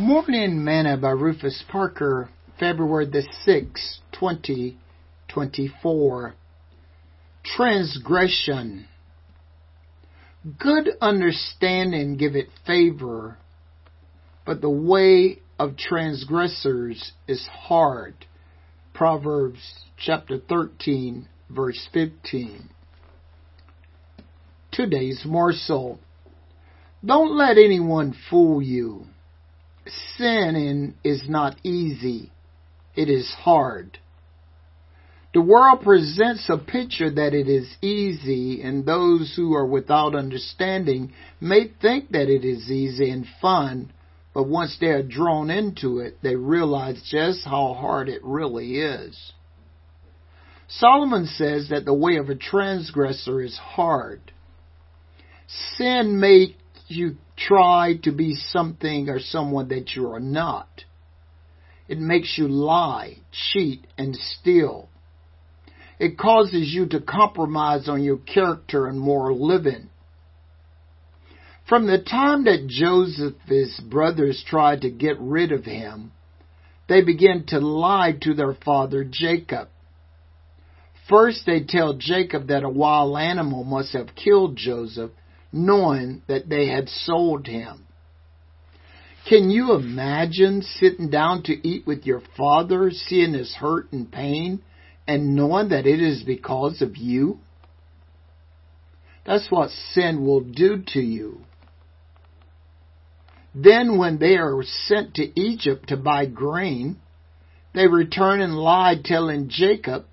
Morning Manna by Rufus Parker, February the 6th, 2024. Transgression. Good understanding giveth favor, but the way of transgressors is hard. Proverbs chapter 13, verse 15. Today's morsel. Don't let anyone fool you sinning is not easy. It is hard. The world presents a picture that it is easy, and those who are without understanding may think that it is easy and fun, but once they are drawn into it, they realize just how hard it really is. Solomon says that the way of a transgressor is hard. Sin may you try to be something or someone that you are not. It makes you lie, cheat, and steal. It causes you to compromise on your character and moral living. From the time that Joseph's brothers tried to get rid of him, they began to lie to their father Jacob. First, they tell Jacob that a wild animal must have killed Joseph knowing that they had sold him. Can you imagine sitting down to eat with your father, seeing his hurt and pain, and knowing that it is because of you? That's what sin will do to you. Then when they are sent to Egypt to buy grain, they return and lie telling Jacob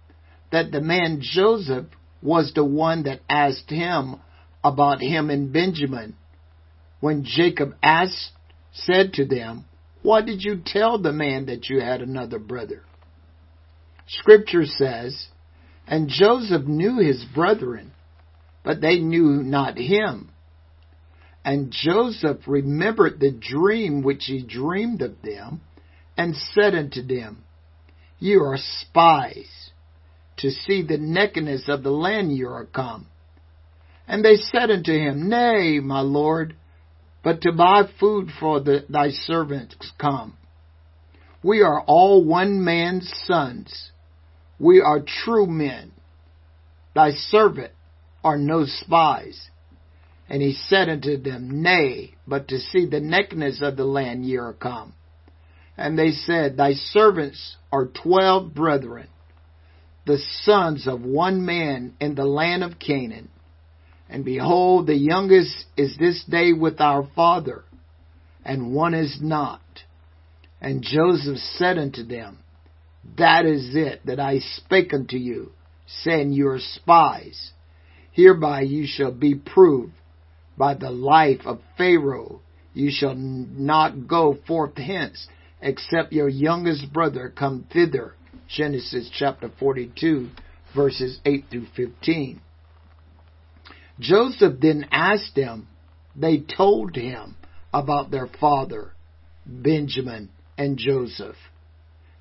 that the man Joseph was the one that asked him about him and Benjamin. When Jacob asked, said to them, Why did you tell the man that you had another brother? Scripture says, And Joseph knew his brethren, but they knew not him. And Joseph remembered the dream which he dreamed of them, and said unto them, You are spies, to see the nakedness of the land you are come. And they said unto him, Nay, my lord, but to buy food for the, thy servants come. We are all one man's sons. We are true men. Thy servant are no spies. And he said unto them, Nay, but to see the nakedness of the land ye are come. And they said, Thy servants are twelve brethren, the sons of one man in the land of Canaan. And behold, the youngest is this day with our father, and one is not. And Joseph said unto them, That is it that I spake unto you, saying, You are spies. Hereby you shall be proved by the life of Pharaoh. You shall not go forth hence, except your youngest brother come thither. Genesis chapter 42, verses 8 through 15. Joseph then asked them, they told him about their father, Benjamin and Joseph.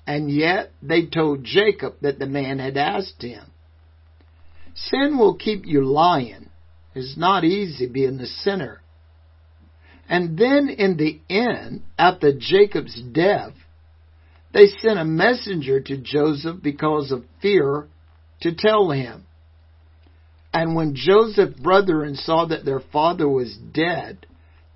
And yet they told Jacob that the man had asked him. Sin will keep you lying. It's not easy being the sinner. And then in the end, after Jacob's death, they sent a messenger to Joseph because of fear to tell him, and when Joseph's brethren saw that their father was dead,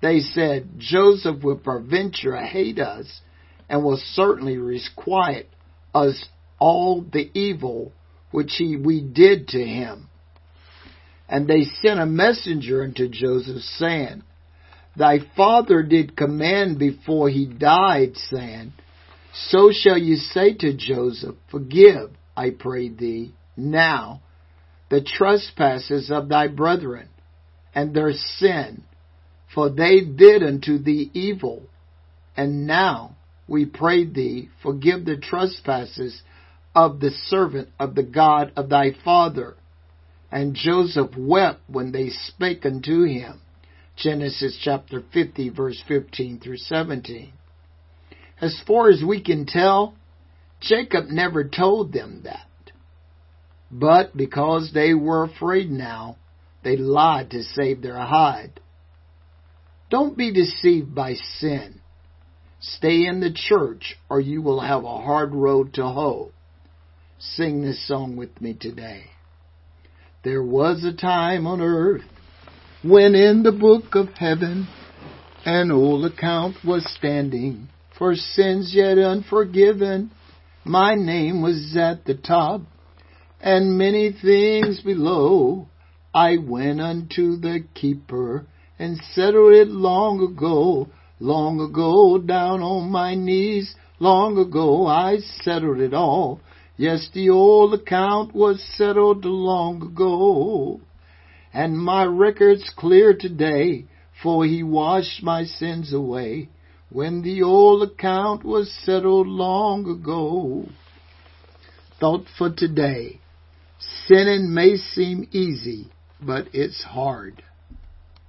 they said, Joseph will peradventure hate us and will certainly requite us all the evil which he, we did to him. And they sent a messenger unto Joseph, saying, Thy father did command before he died, saying, So shall you say to Joseph, Forgive, I pray thee, now the trespasses of thy brethren and their sin, for they did unto thee evil. And now, we pray thee, forgive the trespasses of the servant of the God of thy father. And Joseph wept when they spake unto him. Genesis chapter 50 verse 15 through 17. As far as we can tell, Jacob never told them that. But because they were afraid now, they lied to save their hide. Don't be deceived by sin. Stay in the church or you will have a hard road to hoe. Sing this song with me today. There was a time on earth when in the book of heaven an old account was standing for sins yet unforgiven. My name was at the top and many things below. I went unto the keeper and settled it long ago. Long ago, down on my knees, long ago I settled it all. Yes, the old account was settled long ago. And my record's clear today, for he washed my sins away when the old account was settled long ago. Thought for today. Sinning may seem easy, but it's hard.